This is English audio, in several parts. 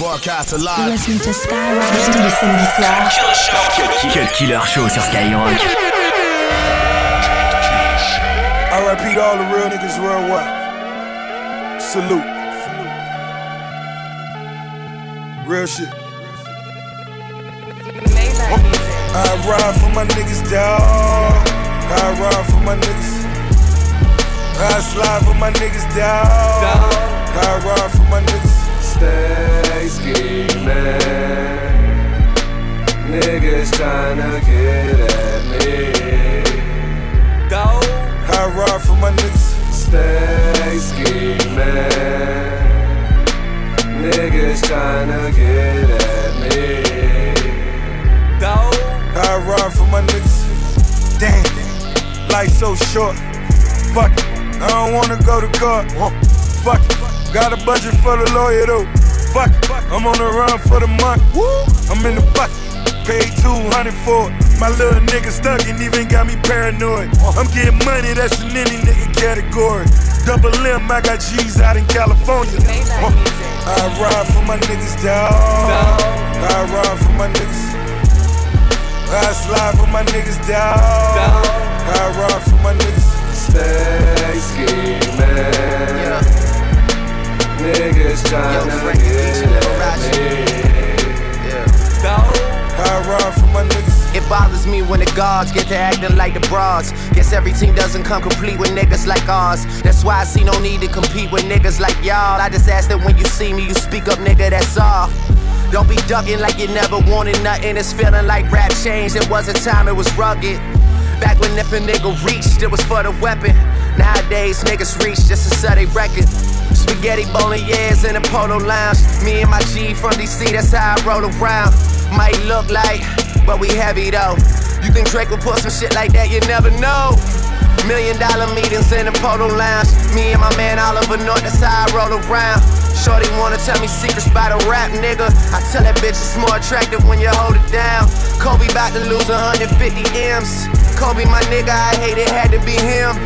Broadcast alive. Listen to Skyrock tous les samedis soirs. Cut Killer Show sur Skyrock. RIP to all the real niggas worldwide. Salute. Real shit. I ride for my niggas, dawg. I ride for my niggas. I slide for my niggas, dawg. I ride for my niggas. Stay scheming. Niggas tryna get at me. Dawg. I ride for my niggas. Stay scheming. Niggas tryna get at me. Dawg. I ride for my niggas. Damn, life so short. Fuck it, I don't wanna go to court. Fuck it, got a budget for the lawyer though. Fuck it, I'm on the run for the month. I'm in the bucket, paid 200 for it. My little nigga stuck and even got me paranoid. I'm getting money, that's in any nigga category. Double M, I got G's out in California. I ride for my niggas, dawg. I ride for my niggas. I slide for my niggas, dawg. I ride for my niggas. Stay scheming. Niggas get at me. I ride for my niggas. It bothers me when the guards get to acting like the bras. Guess every team doesn't come complete with niggas like ours. That's why I see no need to compete with niggas like y'all. I just ask that when you see me, you speak up, nigga, that's all. Don't be ducking like you never wanted nothing. It's feeling like rap changed. It was a time it was rugged. Back when if a nigga reached, it was for the weapon. Nowadays, niggas reach just to sell they record. Spaghetti bolognese in a polo lounge. Me and my G from DC, that's how I roll around. Might look like, but we heavy though. You think Drake would put some shit like that? You never know. Million dollar meetings in a polo lounge. Me and my man Oliver North, that's how I roll around. Shorty wanna tell me secrets about a rap nigga. I tell that bitch it's more attractive when you hold it down. Kobe about to lose 150 M's. Kobe, my nigga, I hate it, had to be him.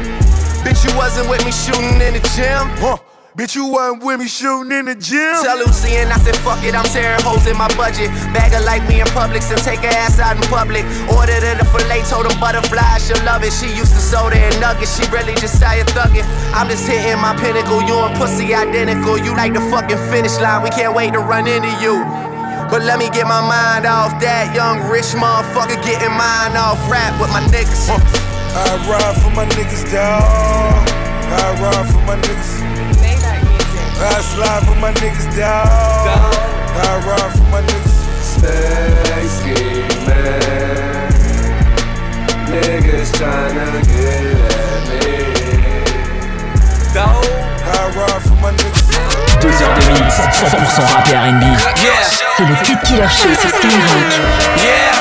Bitch, you wasn't with me shooting in the gym. Huh. Bitch, you wasn't with me shooting in the gym. Tell Lucy and I said, fuck it, I'm tearing holes in my budget. Bag her like me in Publix and take her ass out in public. Ordered her the filet, told her butterfly, she'll love it. She used to soda and nuggets, she really just tired thugging. I'm just hitting my pinnacle, you and pussy identical. You like the fucking finish line, we can't wait to run into you. But let me get my mind off that young rich motherfucker getting mine off rap with my niggas. I ride for my niggas, dawg. I ride for my niggas. I slide for my niggas, dawg. I ride for my niggas. Stay scheming. Niggas tryna get at me. I ride for my niggas. Deux heures de mix, 100% rap et R&B. C'est le Cut Killer Show sur Skyrock. Yeah.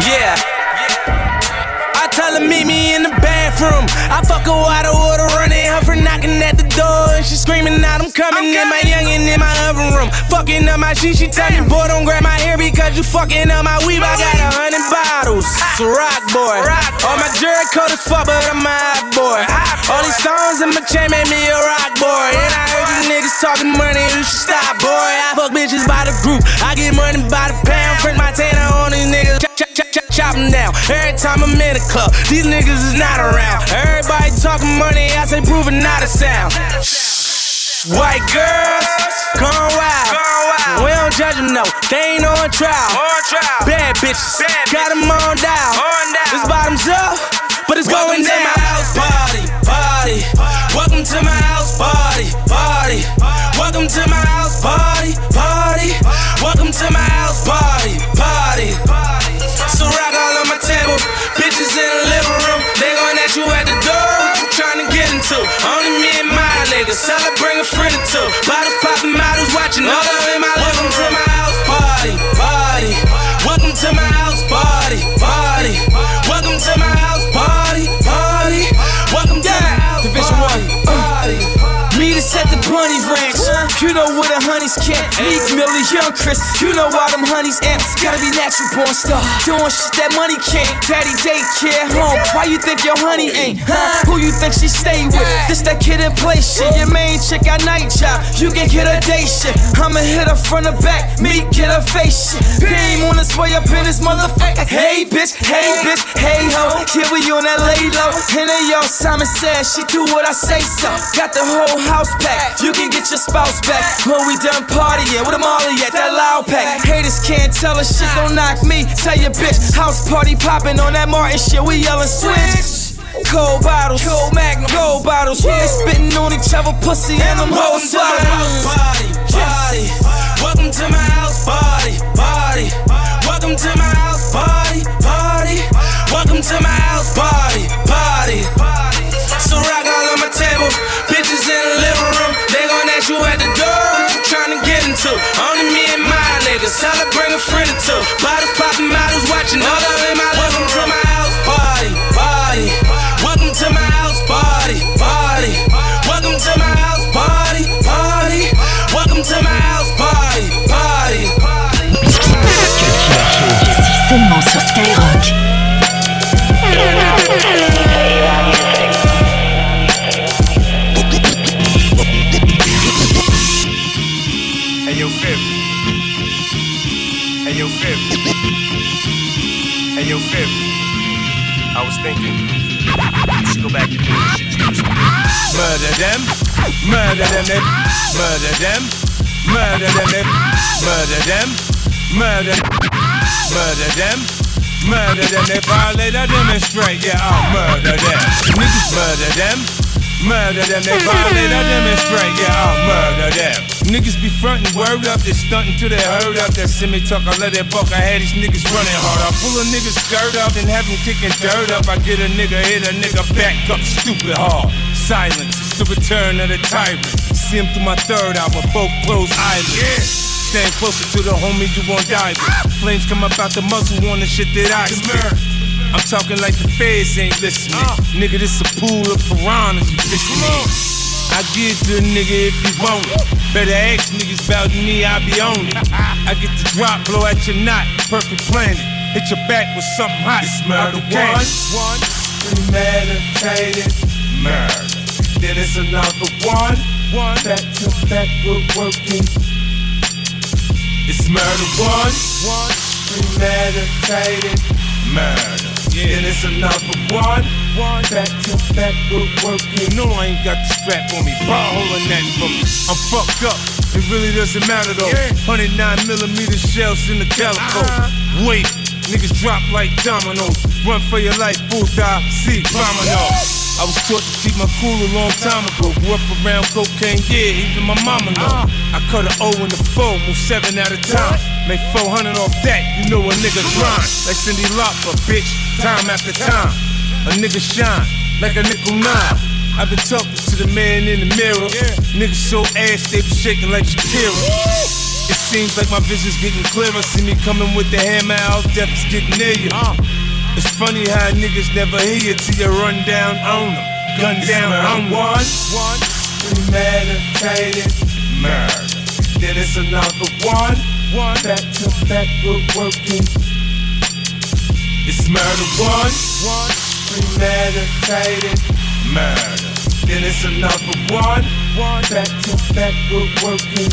Yeah. I tell her meet me in the bathroom. I fuck her water water running door. And she screaming out, I'm coming in my youngin' in my oven room. Fucking up my shit, she tell me, boy, don't grab my hair because you fucking up my weave. I got a hundred bottles. It's a rock boy. All my jerk coat is fuck, but I'm a hot boy. All these stones in my chain made me a rock boy. And I heard you niggas talking money, you should stop, boy. I fuck bitches by the group. I get money by the pound. Print my tanner on these niggas. Chop, chop, chop, chop, them down. Every time I'm in a club, these niggas is not around. Everybody talking money, I say proving not a sound. White girls, gone wild. We don't judge them, no, they ain't on trial. Bad bitches, got them on dial. This bottoms up, but it's going down. Welcome to my house party, party. Welcome to my house party, party. Welcome to my house party, party. Welcome to my house party, party. So rock all on my table, bitches in the living room. They gon' at you at the door. What you tryna get into? Only me and my niggas. Tell her bring a friend or two. Bottles popping, models watching. All up in my living room. my house party, party. Welcome to my house party, party. Welcome to my house party, party. Welcome down to my house Division party. Me to set the bunny bitch. You know where the honeys can. Meek Millie, Young Chris. You know why them honeys amps. Gotta be natural born star. Doing shit that money can't. Daddy daycare home. Why you think your honey ain't? Huh? Who you think she stay with? This that kid in play shit. Your main chick got night job. You can get a day shit I'ma hit her front or back. Me get her face shit. Beam on his way up in this motherfucker. Hey bitch, hey bitch, hey ho. Here we on that lay low. And then yo, Simon says she do what I say so. Got the whole house packed. You can get your spouse back when we done partying. With a Molly at that loud pack. Haters can't tell us shit, don't knock me. Tell your bitch, house party popping on that Martin shit. We yelling switch. Cold bottles, cold magnum, gold bottles. They spitting on each other, pussy and them hoes. Party, party. Welcome to my house party, party. Welcome to my house party, party. Welcome to my house party, party. So rock all on my table, bitches in the living room. They gon' ask you at the door what you tryna. Only me and my niggas, tell her bring a friend or two. Bottles popping, models watching, all up in my Welcome to my house party, party. Welcome to my house party, party. Welcome to my house party, party. Welcome to my house party, party. Seulement sur Skyrock. Hey yo, fifth. Hey yo, fifth. I was thinking you should go back to. Murder them, murder them, they murder them, murder them, they murder them, murder, them. murder them. Murder them, they violate, I demonstrate, yeah, I'll murder them. Murder them, murder them, they violate, I demonstrate, yeah, I'll murder them. Niggas be frontin', word up, they stuntin' till they heard up. That semi talk, I let it buck. I had these niggas running hard. I pull a nigga skirt up and have him kicking dirt up. I get a nigga, hit a nigga back up stupid hard. Silence, it's the return of the tyrant. See him through my third album, both closed eyelids. Stand closer to the homie you won't die with. Flames come up out the muzzle on the shit that I spit. I'm talking like the feds ain't listening. Uh. Nigga, this a pool of piranhas you fishing in. I give to a nigga if he want it. Better ask niggas about me, I be on it. I get the drop, blow at your knot, perfect planet. Hit your back with something hot. It's murder one, one, premeditated murder. Then it's another one, one, back to back, we're working. It's murder one, one, premeditated murder. Yeah. Then it's another one, one, back to back, we're working. No, I ain't got the strap on me, ball holding that for me. I'm fucked up. It really doesn't matter though. 109 millimeter shells in the calico. Uh-huh. Wait, niggas drop like dominoes. Run for your life, bullseye, see, domino. I was taught to keep my cool a long time ago. Grew up around cocaine, yeah, even my mama know. Uh-huh. I cut an O in the four, move seven at a time. Make 400 off that, you know a nigga grind. Like Cyndi Lauper, bitch, time after time. A nigga shine like a nickel nine. I've been talking to the man in the mirror. Niggas so ass, they be shaking like Shakira. It seems like my vision's getting clearer. See me coming with the hammer out, death is getting near you. It's funny how niggas never hear you till you run down on them. Gun down on one, one, premeditated murder. Then it's another one, one, back to back, we're working. It's murder one, one, premeditated murder. Then it's another one, one, back to back, we're working.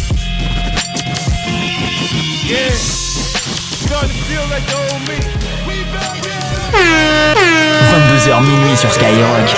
Yeah, starting to feel like the old me. We back, yeah. 22h minuit sur Skyrock.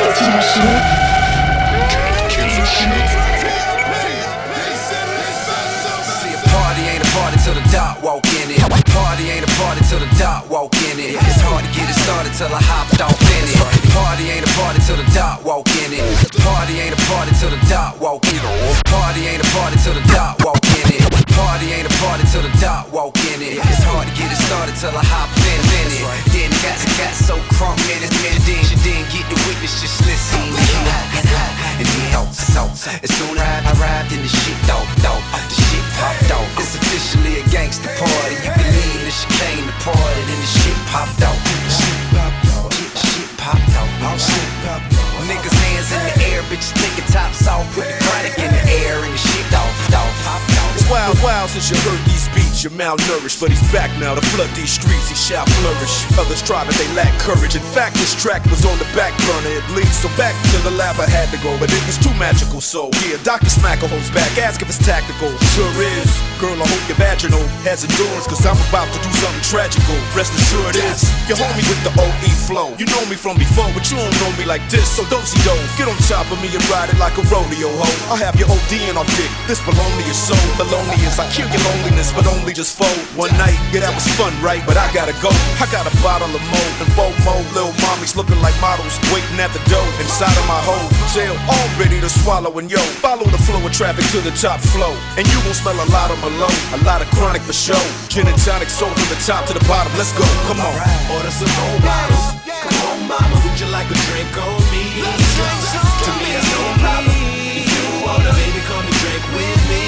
Beats, you're. But he's back now to flood these streets, he shall flourish. Others try, but they lack courage. In fact, this track was on the back burner at least. So back to the lab I had to go, but it was too magical. So, yeah, Dr. Smacker holds back, ask if it's tactical. Sure is. Girl, I hope your vaginal has endurance, cause I'm about to do something tragical. Rest assured is, you hold me with the OE flow. You know me from before, but you don't know me like this. So don't see do get on top of me and ride it like a rodeo ho. I'll have your OD in our dick. This baloney is so felonious. I kill your loneliness, but only just fold. One night, yeah, that was fun, right? But I gotta go. I got a bottle of mo and FOMO. Little mommies looking like models, waiting at the door inside of my hole. Jail, all ready to swallow. And yo, follow the flow of traffic to the top flow. And you won't smell a lot of Malone, a lot of chronic for show. Gin and tonic, soul from the top to the bottom. Let's go, come on. Order some more bottles. Come on, mama, would you like a drink on me? To me, it's no problem. If you wanna, baby, come and drink with me.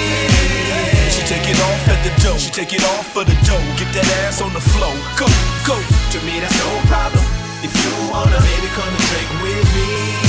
She take it off at the dough. She take it off for the dough. Get that ass on the flow. Go, go. To me, that's no problem. If you wanna, baby, come and drink with me.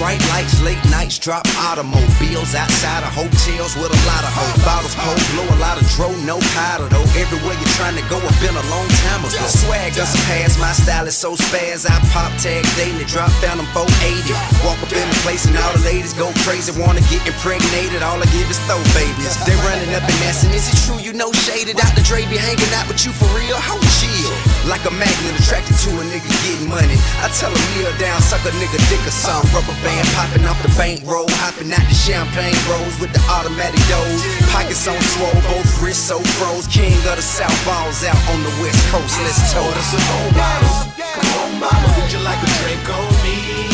Bright lights, late nights, drop automobiles outside of hotels with a lot of hoes. Bottles cold, blow a lot of dro, no powder though. Everywhere you're trying to go, I've been a long time ago. Swag doesn't pass, my style is so spaz. I pop tag daily, drop down them 480. Walk up in the place and all the ladies go crazy, wanna get impregnated. All I give is throw babies. They running up and asking, is it true you know shaded? Out the Dre be hanging out with you for real? How chill? Like a magnet attracted to a nigga getting money. I tell him kneel down, suck a nigga dick or some rubber band popping off the bankroll, hopping out the champagne rolls with the automatic doors. Pockets on swole, both wrists so froze. King of the South balls out on the West Coast. Let's toast. Order some bottles. Come on, mama, would you like a drink on me?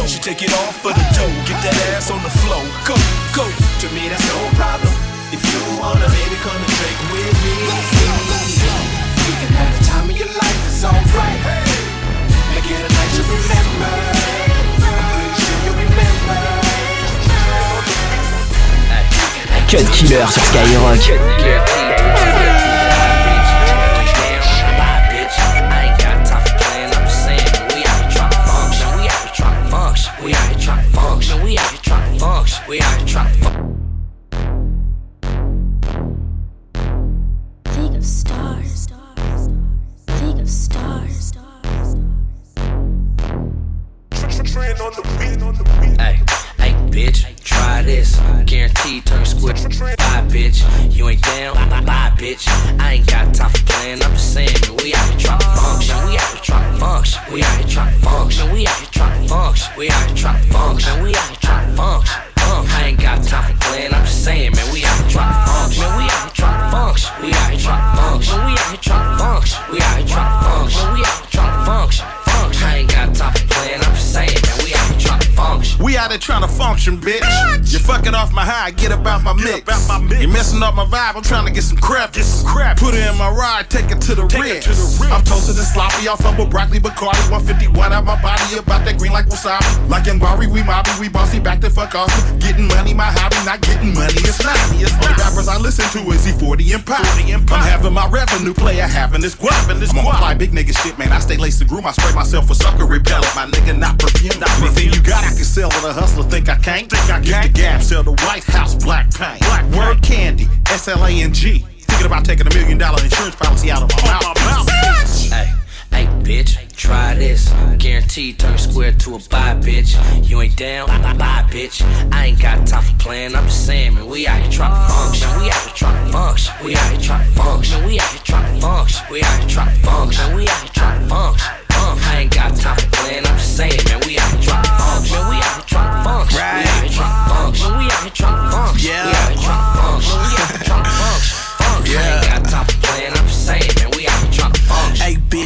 Dough. She take it off for the dough. Get that ass on the flow. Go, go. To me, that's no problem. If you wanna, baby, come and drink with me. Let's go, let's go. You can have the time of your life, it's alright. Make it a night you remember. I'm pretty sure you remember. Cut Killer sur Skyrock. We out here trying to function. League of Stars. League of Stars. Hey, hey, bitch, try this. Guaranteed turn. Bye, bitch. You ain't down? Bye, bitch. I ain't got time for playing. I'm just saying, man, we out here trying to function. We out here trying to function. We out here trying to function. We out here trying to function. We out here trying to function. We out here trying to function. I ain't got time for playing. I'm just saying, man, we out to function. Function. We out there trying to function, bitch. You're fucking off my high, get about my mix. You messing up my vibe, I'm trying to get some crap. Get some crap. Put it in my ride, take it to the rim. I'm toasted and sloppy, off of broccoli, Bacardi, 151 out my body, about that green like wasabi. Like in Bari, we mobby, we bossy, back the fuck off. Getting money, my hobby, not getting money, it's not. Only rappers I listen to is E40 and Pop. I'm having my revenue player having this guap. I'm on fly big nigga shit, man. I stay laced and groom, I spray myself for sucker repellent. My nigga, not perfume. Not Anything you got, I can sell with a hustler, think I can't? Think I Get the gap, sell the White House black paint. Black Word candy, S L A N G. Thinking about taking a million dollar insurance policy out of my mouth. Hey, hey, bitch, try this. Guaranteed turn square to a bye, bitch. You ain't down? Bye, bitch. I ain't got time for playing. I'm just saying, man, we out here trying to function. We out here trying to function. We out here trying to function. We out here trying to function. We out here trying to function. We out here trying to function. I ain't got time for playing. I'm just saying, man, we out here trying to function. We out here trying to function. We out here trying to function. We out here trying to function. Yeah. We out here trying to function. We out here trying to function. Function. I ain't got time for playing. I'm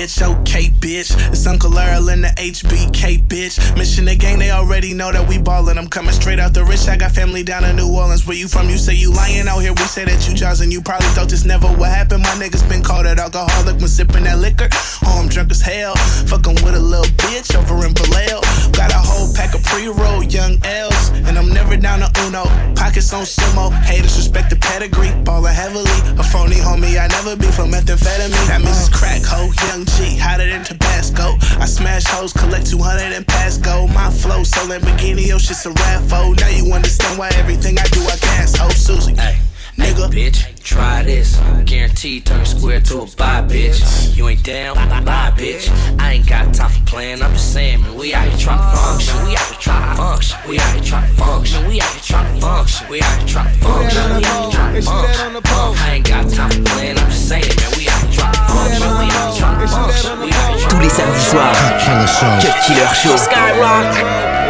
bitch, okay bitch. It's Uncle Earl and the HBK bitch. Mission gang, they already know that we ballin'. I'm coming straight out the rich. I got family down in New Orleans. Where you from? You say you lying out here. We say that you and you probably thought this never would happen. My niggas been called an alcoholic when sippin' that liquor. Oh, I'm drunk as hell. Fucking with a little bitch over in Vallejo. Got a whole pack of pre-roll young L's. And I'm never down to Uno. Pockets on sumo. Haters respect the pedigree, Ballin' heavily. A phony homie, I never be for methamphetamine. That Mrs. Crack Ho, Young G, hotter than Tabasco. I smash hoes, collect 200 and pass go. My flow, so Lamborghini, your shit's a raffo. Now you understand why everything I do, I gas ho, Susie. Hey, nigga, bitch, try this. Guaranteed turn square to a buy, bitch. You ain't down, bye, bitch. I ain't got time for playing. I'm just saying, man, we out here trying to function. We out here trying to function. We out here trying to function. We out here trying to function. We out here trying to function. We out here trying to function. I ain't got time for playing. I'm just saying, man, we out here trying to function. We out here trying to function. We out here Tous les samedis soirs, Cut Killer Show. Cut Killer Show. Skyrock.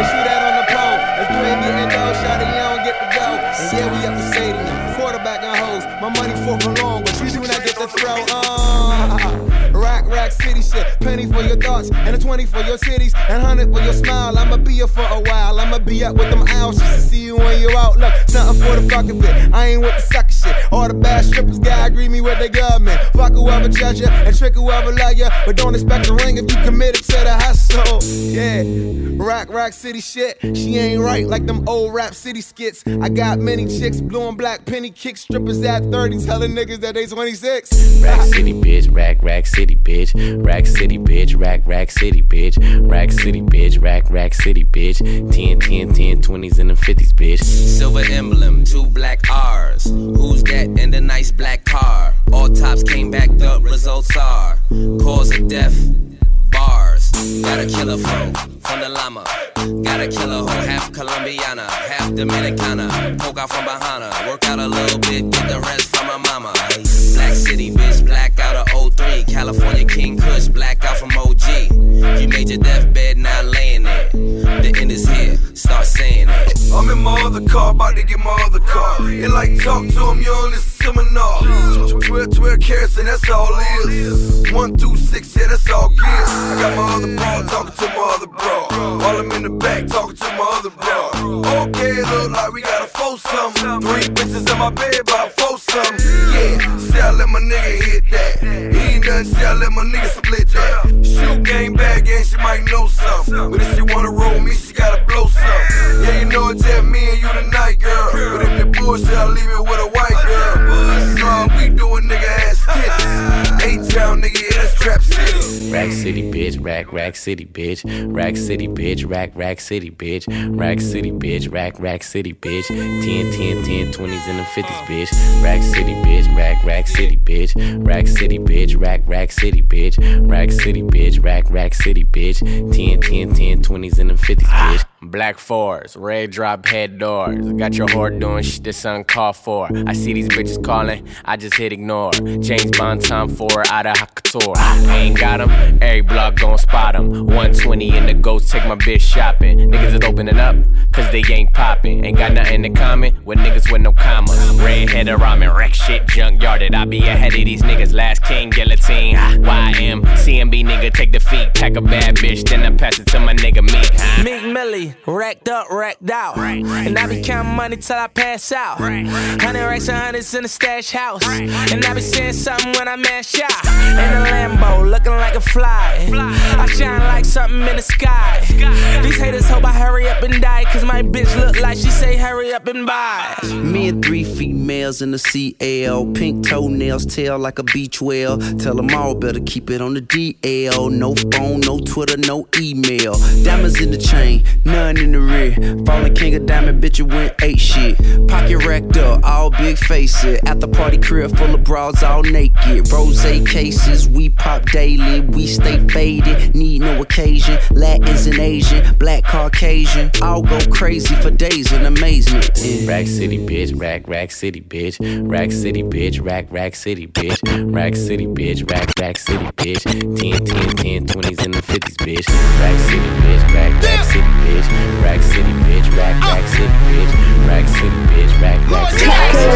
Yeah, we up to Sadie. Quarterback and hoes. My money for for long, but usually when I get the throw. Uh, rack, rack, city shit. Penny for your thoughts, and a 20 for your cities, and 100 for your smile. I'ma be here for a while. I'ma be up with them owls just to see you when you're out. Look, something for the fuck of it. I ain't with the sucker shit. All the bad strippers gotta agree me with their government. Fuck whoever judge ya, and trick whoever love ya. But don't expect a ring if you committed to the hustle. Yeah, rack, rack, city shit. She ain't right like them old rap city skits. I got many chicks, blue and black penny kick strippers at 30, telling niggas that they 26. Rack City, bitch, rack, rack city, bitch. Rack City, bitch, rack, rack city, bitch. Rack City, bitch, rack, rack city, bitch. 10, 10, 10, 20s and the 50s, bitch. Silver emblem, two black R's. Who's that in the nice black car? All tops came back, the results are cause of death, bars. Gotta kill a flow from the llama. Gotta kill a hoe, half Colombiana, half Dominicana. Poke out from behind her, work out a little bit, get the rest from my mama. Black City, bitch, black 03. California King Kush, black out from OG. You made your deathbed, now laying there. The end is here, start saying it. I'm in my other car, about to get my other car. And like talk to him, you this seminar. 12, 12 carats, and that's all is. One through six, yeah, that's all gears. I got my other bra talking to my other bra. While I'm in the back talking to my other bra. Okay, look like we got a four something. Three bitches in my bed, about four something. Yeah, say I let my nigga hit that. He ain't nothing, say I let my nigga split that. Shoot game bag, and she might know something. But if she wanna roll me, she gotta blow something. Yeah, you know it's at me Trap City. Rack City, bitch, rack, rack city, bitch. Rack City, bitch, rack, rack city, bitch. Rack City, bitch, rack, rack city, bitch. 10, 10, 10, 20s and the 50s, bitch. Rack City, bitch, rack, rack city, bitch. Rack City, bitch, rack, rack city, bitch. Rack City, bitch, rack, rack city, bitch. 10, 10, 10, 20s and the 50s, bitch. Black fours, red drop head doors. Got your whore doing shit that's uncalled for. I see these bitches calling, I just hit ignore. James Bond time for out of couture. I ain't got 'em, every block gon' spot 'em. 120 in the ghost, take my bitch shopping. Niggas is opening up, cause they ain't popping. Ain't got nothing in common with niggas with no commas. Red headed ramen, wreck shit, junkyarded. I be ahead of these niggas, last king, guillotine. YM, CMB nigga, take the feet, pack a bad bitch, then I pass it to my nigga Meek. Meek Millie, racked up, racked out. and I be counting money till I pass out. Hundred racks and hundreds in the stash house. And I be saying something when I mash out. In a Lambo, looking like a fly. I shine like something in the sky. These haters hope I hurry up and die. Cause my bitch look like she say hurry up and buy. Me and three females in the CL. Pink toenails, tail like a beach whale. Tell them all better keep it on the DL. No phone, no Twitter, no email. Diamonds in the chain, none in the rear. Falling king of diamond, bitch, you went eight shit. Pocket racked up, all big faces. At the party crib full of bras, all naked. Rose cases, we pop daily. We stay faded, need no occasion. Latins and Asian, black Caucasian. I'll go crazy for days in amazement. Yeah. Rack City, bitch, rack, rack city, bitch. Rack City, bitch, rack, rack city, bitch. Rack City, bitch, rack, rack city, bitch. 10, 10, 10, 20s and the 50s, bitch. Rack City, bitch, rack, rack city, bitch. Rack City, bitch, rack, rack city, bitch. Rack City, bitch, rack, rack city, bitch.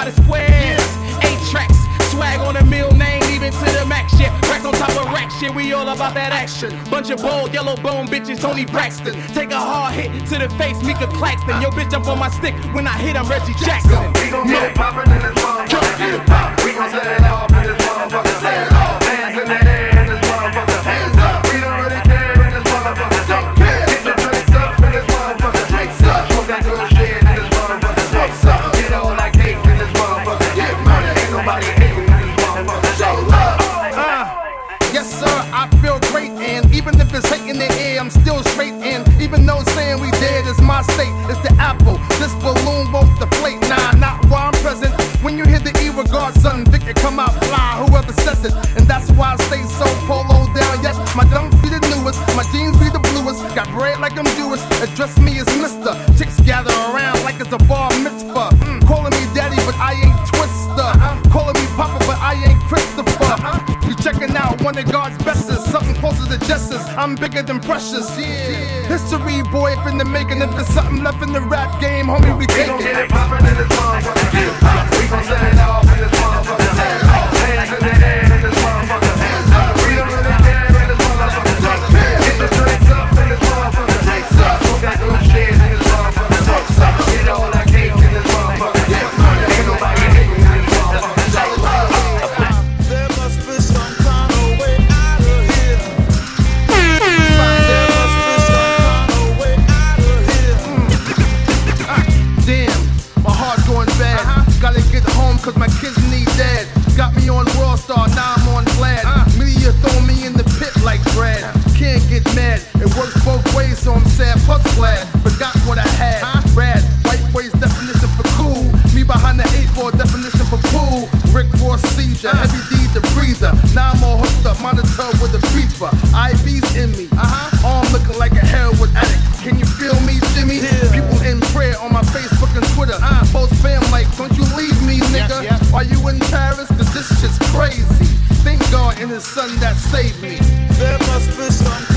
by the squares. Eight tracks, swag on a mill name, even to the max shit. Racks on top of rack shit, we all about that action. Bunch of bold, yellow bone bitches, Toni Braxton. Take a hard hit to the face, Mika Claxton. Yo, bitch, I'm on my stick. When I hit, I'm Reggie Jackson. We gon' get poppin' in the motherfucker. We gon' set it off in this Russia's. Yeah. History boy, finna making if there's something left in the rap game, homie, we take Uh-huh. Gotta get home cause my kids need dead. Got me on Raw Star, now I'm on Vlad. Uh. Media throw me in the pit like bread. Can't get mad, it works both ways, so I'm sad plus Vlad. Forgot what I had. Uh. Rad, white ways definition for cool. Me behind the eight ball definition for cool. Rick Ross seizure, uh. heavy D the breather. Now I'm all hooked up, monitor with a creeper. IV's in me, uh-huh. arm looking like a heroin addict. Can you feel me, Jimmy? Yeah. Are you in Paris? Cause this shit's crazy. Thank God and his son that saved me. There must be some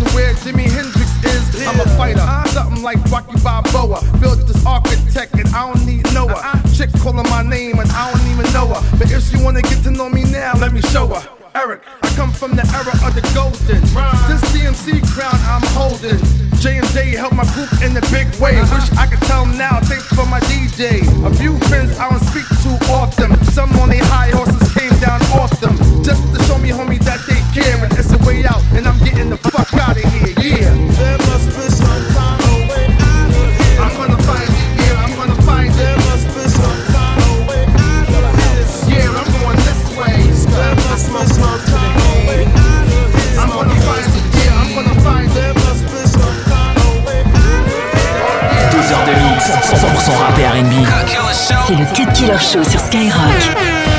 where Jimi Hendrix is. I'm a fighter, something like Rocky Balboa. Built this architect and I don't need Noah. Chick calling my name and I don't even know her. But if she wanna get to know me now, let me show her. Eric, I come from the era of the golden. This DMC crown I'm holding. J&J helped my group in the big way. Wish I could tell them now, thanks for my DJ. A few friends I don't Killer Show sur Skyrock.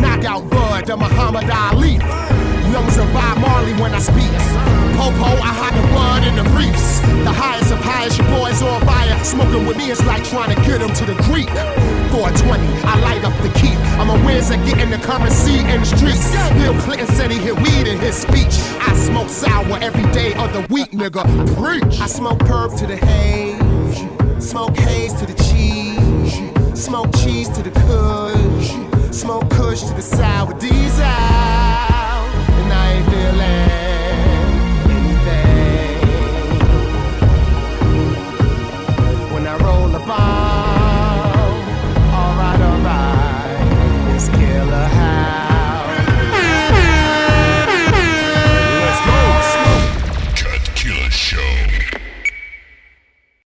knockout bud to Muhammad Ali. Lungs of Bob Marley when I speak. Popo, I hide the blood in the briefs. The highest of highest, your boy's on fire. Smoking with me is like trying to get him to the creek. 420, I light up the key. I'm a whiz at getting the currency in the streets. Bill Clinton said he hit weed in his speech. I smoke sour every day of the week, nigga. Preach. I smoke curb to the haze. Smoke haze to the cheese. Smoke cheese to the cuz smoke kush to the side with these out, and I ain't feeling.